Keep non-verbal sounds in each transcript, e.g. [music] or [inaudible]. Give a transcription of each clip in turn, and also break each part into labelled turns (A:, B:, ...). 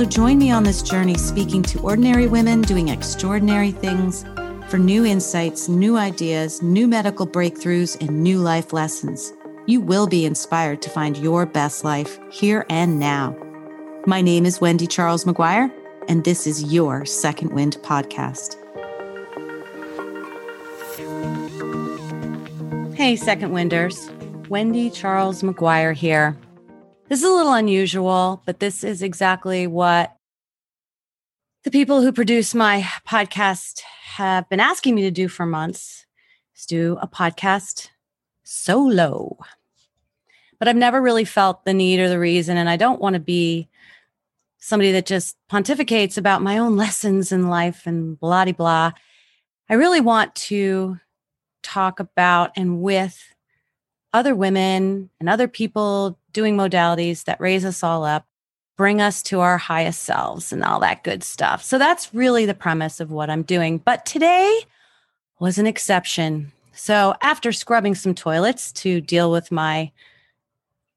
A: So join me on this journey speaking to ordinary women doing extraordinary things for new insights, new ideas, new medical breakthroughs, and new life lessons. You will be inspired to find your best life here and now. My name is Wendy Charles McGuire, and this is your Second Wind podcast. Hey, Second Winders. Wendy Charles McGuire here. This is a little unusual, but this is exactly what the people who produce my podcast have been asking me to do for months is do a podcast solo. But I've never really felt the need or the reason, and I don't want to be somebody that just pontificates about my own [laughs] lessons in life and blah blah. I really want to talk about and with other women and other people doing modalities that raise us all up, bring us to our highest selves and all that good stuff. So that's really the premise of what I'm doing. But today was an exception. So after scrubbing some toilets to deal with my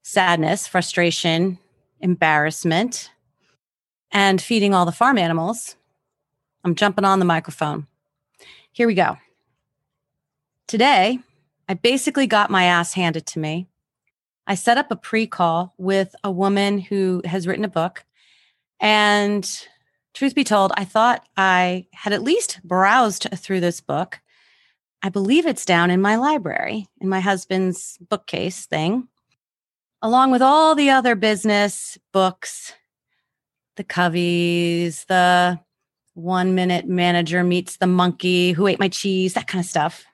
A: sadness, frustration, embarrassment, and feeding all the farm animals, I'm jumping on the microphone. Here we go. Today, I basically got my ass handed to me. I set up a pre call with a woman who has written a book. And truth be told, I thought I had at least browsed through this book. I believe it's down in my library, in my husband's bookcase thing, along with all the other business books, the Coveys, the one minute manager meets the monkey who ate my cheese, that kind of stuff.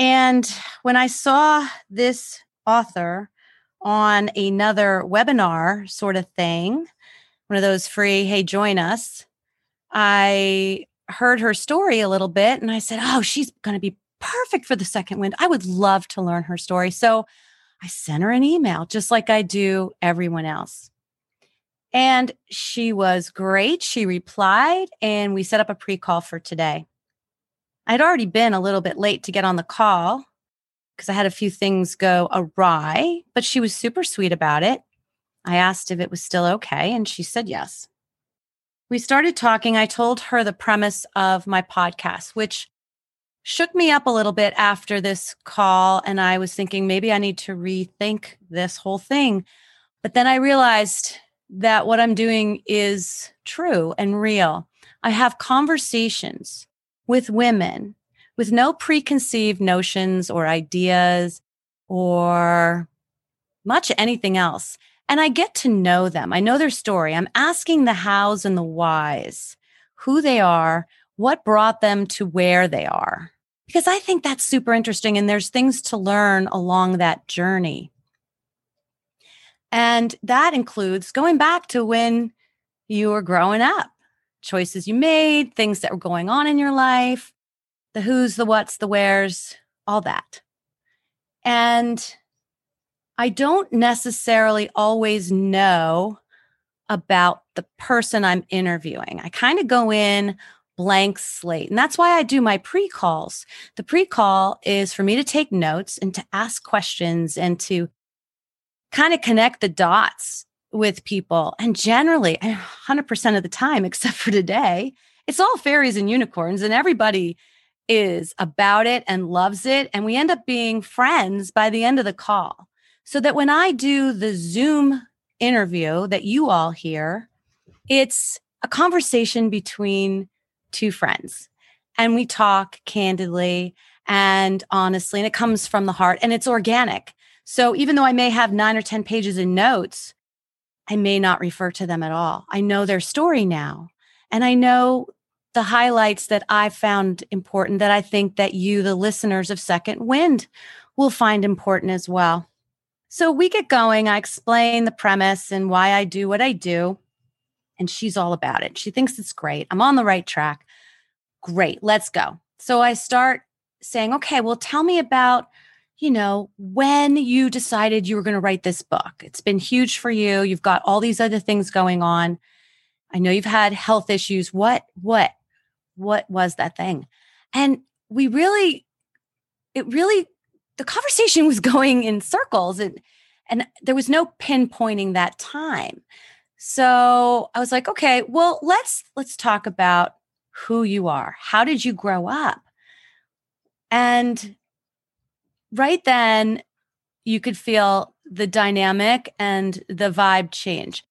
A: And when I saw this author on another webinar sort of thing, one of those free, hey, join us, I heard her story a little bit and I said, oh, she's going to be perfect for the second wind. I would love to learn her story. So I sent her an email, just like I do everyone else. And she was great. She replied, and we set up a pre call for today. I'd already been a little bit late to get on the call because I had a few things go awry, but she was super sweet about it. I asked if it was still okay, and she said yes. We started talking. I told her the premise of my podcast, which shook me up a little bit after this call. And I was thinking maybe I need to rethink this whole thing. But then I realized that what I'm doing is true and real. I have conversations with women with no preconceived notions or ideas or much anything else. And I get to know them. I know their story. I'm asking the hows and the whys, who they are, what brought them to where they are. Because I think that's super interesting. And there's things to learn along that journey. And that includes going back to when you were growing up choices you made, things that were going on in your life, the who's, the what's, the where's, all that. And I don't necessarily always know about the person I'm interviewing. I kind of go in blank slate. And that's why I do my pre calls. The pre call is for me to take notes and to ask questions and to kind of connect the dots with people. And generally, 100% of the time, [laughs] except for today, it's all fairies and unicorns, and everybody is about it and loves it. And we end up being friends by the end of the call. So that when I do the Zoom interview that you all hear, it's a conversation between two friends. And we talk candidly and honestly, and it comes from the heart and it's organic. So even though I may have nine or 10 pages in notes, I may not refer to them at all. I know their story now. And I know the highlights that I found important that I think that you, the listeners of Second Wind, will find important as well. So we get going. I explain the premise and why I do what I do. And she's all about it. She thinks it's great. I'm on the right track. great, let's go. So I start saying, okay, well, tell me about, you know, when you decided you were going to write this book. It's been huge for you. You've got all these other things going on. I know you've had health issues. What, what, what was that thing? And we really, it really, the conversation was [laughs] going in circles and, and there was no pinpointing that time. So I was like, okay, well, let's let's talk about who you are. How did you grow up? And right then you could feel the dynamic and the vibe change.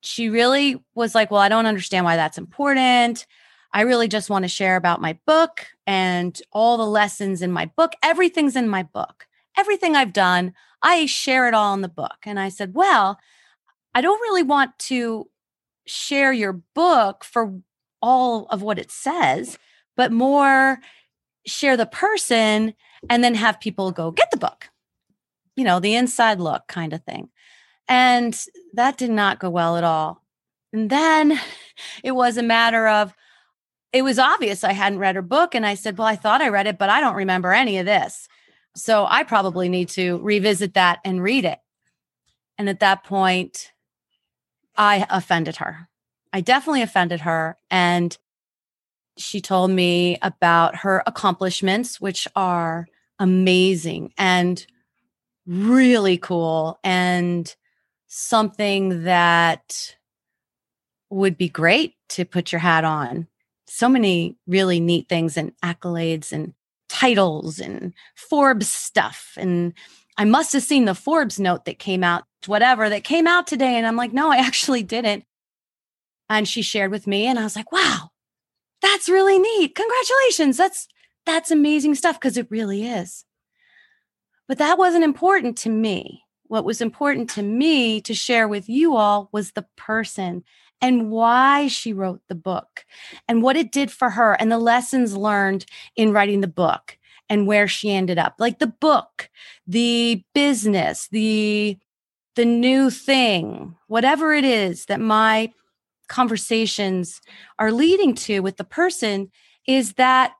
A: She really was like, Well, I don't understand why that's important. I really just want to share about my book and all the lessons in my book. Everything's in my book. Everything I've done, I share it all in the book. And I said, Well, I don't really want to share your book for all of what it says, but more share the person and then have people go get the book. You know, the inside look kind of thing. And that did not go well at all. And then [laughs] it was a matter of, it was obvious I hadn't read her book. And I said, Well, I thought I read it, but I don't remember any of this. So I probably need to revisit that and read it. And at that point, I offended her. I definitely offended her. And she told me about her accomplishments, which are amazing and really cool and something that would be great to put your hat on. So many really neat things and accolades and titles and Forbes stuff. And I must have seen the Forbes note that came out, whatever that came out today. And I'm like, no, I actually didn't. And she shared with me, and I was like, wow, that's really neat. Congratulations. That's that's amazing stuff because it really is. But that wasn't important to me. What was important to me to share with you all was the person and why she wrote the book and what it did for her and the lessons learned in writing the book and where she ended up. Like the book, the business, the the new thing, whatever it is that my conversations are leading to with the person is that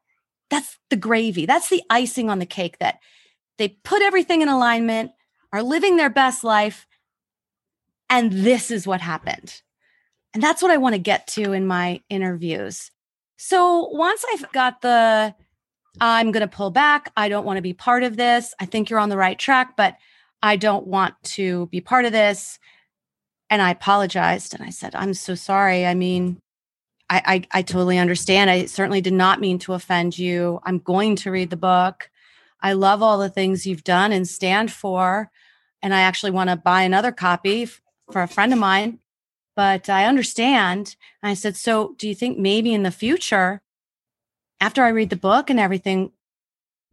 A: that's the gravy. That's the icing on the cake that they put everything in alignment, are living their best life, and this is what happened. And that's what I want to get to in my interviews. So once I've got the, I'm going to pull back. I don't want to be part of this. I think you're on the right track, but I don't want to be part of this. And I apologized and I said, I'm so sorry. I mean, I, I, I totally understand. I certainly did not mean to offend you. I'm going to read the book. I love all the things you've done and stand for. And I actually want to buy another copy f- for a friend of mine. But I understand. And I said, So do you think maybe in the future, after I read the book and everything,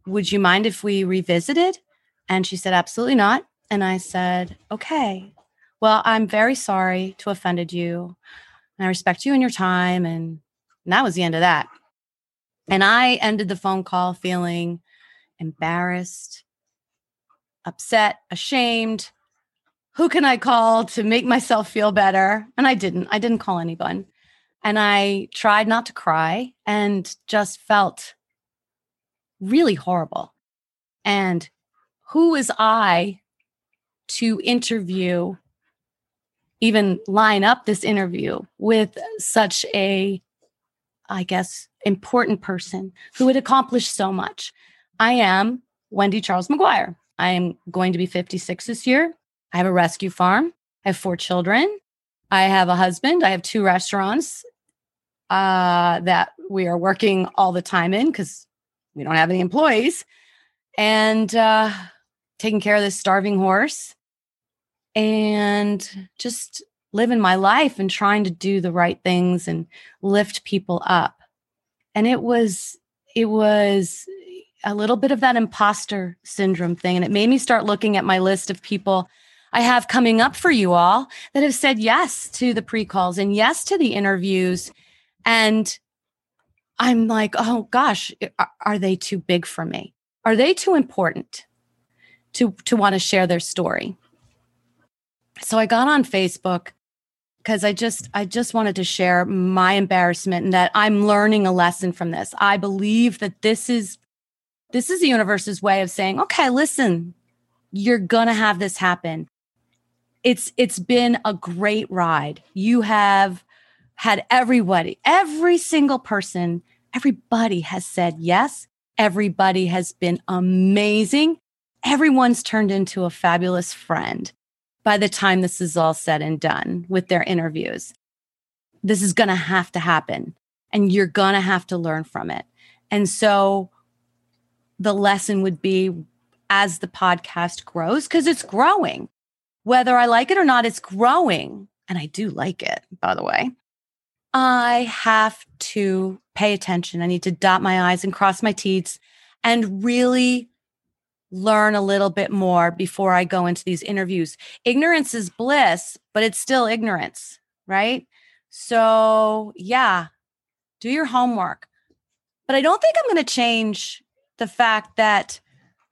A: would you mind if we revisited? And she said, Absolutely not. And I said, Okay. Well, I'm very sorry to offended you. And I respect you and your time. And, and that was the end of that. And I ended the phone call feeling embarrassed, upset, ashamed. Who can I call to make myself feel better? And I didn't. I didn't call anyone. And I tried not to cry and just felt really horrible. And who was I to interview even line up this interview with such a, I guess, important person who had accomplished so much. I am Wendy Charles McGuire. I am going to be 56 this year. I have a rescue farm. I have four children. I have a husband. I have two restaurants uh, that we are working all the time in because we don't have any employees. And uh, taking care of this starving horse and just living my life and trying to do the right things and lift people up. And it was, it was a little bit of that imposter syndrome thing. And it made me start looking at my list of people I have coming up for you all that have said yes to the pre calls and yes to the interviews. And I'm like, oh gosh, are they too big for me? Are they too important to, to want to share their story? So I got on Facebook because I just I just wanted to share my embarrassment and that I'm learning a lesson from this. I believe that this is this is the universe's way of saying, "Okay, listen, you're to have this happen." It's it's been a great ride. You have had everybody, every single person, everybody has said yes. Everybody has been amazing. Everyone's turned into a fabulous friend by the time this is all said and done with their interviews. This is going to have to happen and you're going to have to learn from it. And so the lesson would be as the podcast grows, because it's growing, whether I like it or not, it's growing. And I do like it, by the way. I have to pay attention. I need to dot my I's and cross my T's and really learn a little bit more before I go into these interviews. Ignorance is bliss, but it's still ignorance, right? So, yeah, do your homework. But I don't think I'm going to change the fact that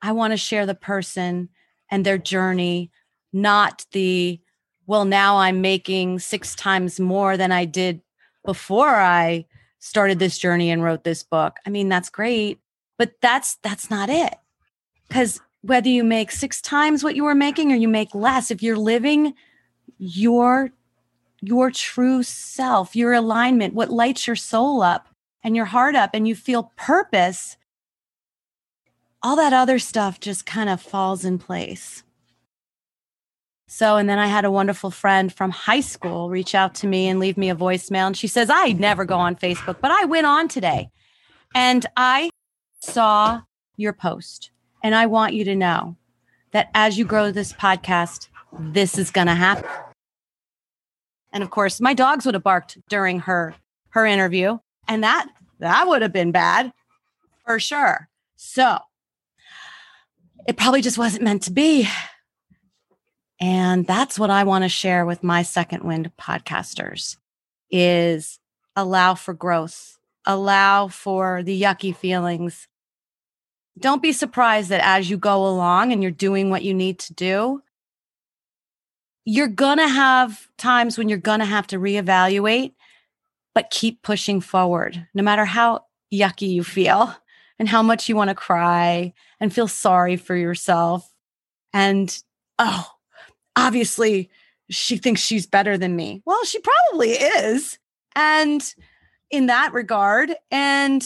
A: I want to share the person and their journey, not the, well, now I'm making six times more than I did before I started this journey and wrote this book. I mean, that's great, but that's that's not it. Cuz whether you make 6 times what you were making or you make less, if you're living your your true self, your alignment, what lights your soul up and your heart up and you feel purpose, all that other stuff just kind of falls in place. So, and then I had a wonderful friend from high school reach out to me and leave me a voicemail. And she says, I never go on Facebook, but I went on today and I saw your post. And I want you to know that as you grow this podcast, this is going to happen. And of course, my dogs would have barked during her her interview, and that that would have been bad for sure. So, it probably just wasn't meant to be. And that's what I want to share with my second wind podcasters is allow for growth, allow for the yucky feelings. Don't be surprised that as you go along and you're doing what you need to do, you're going to have times when you're going to have to reevaluate, but keep pushing forward, no matter how yucky you feel [laughs] and how much you want to cry and feel sorry for yourself. And oh, obviously she thinks she's better than me. Well, she probably is. And in that regard, and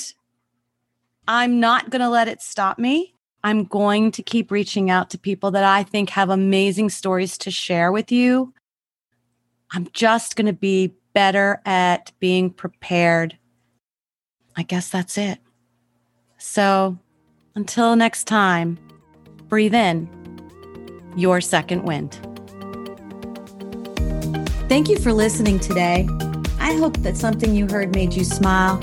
A: I'm not going to let it stop me. I'm going to keep reaching out to people that I think have amazing stories to share with you. I'm just going to be better at being prepared. I guess that's it. So until next time, breathe in your second wind. Thank you for listening today. I hope that something you heard made you smile,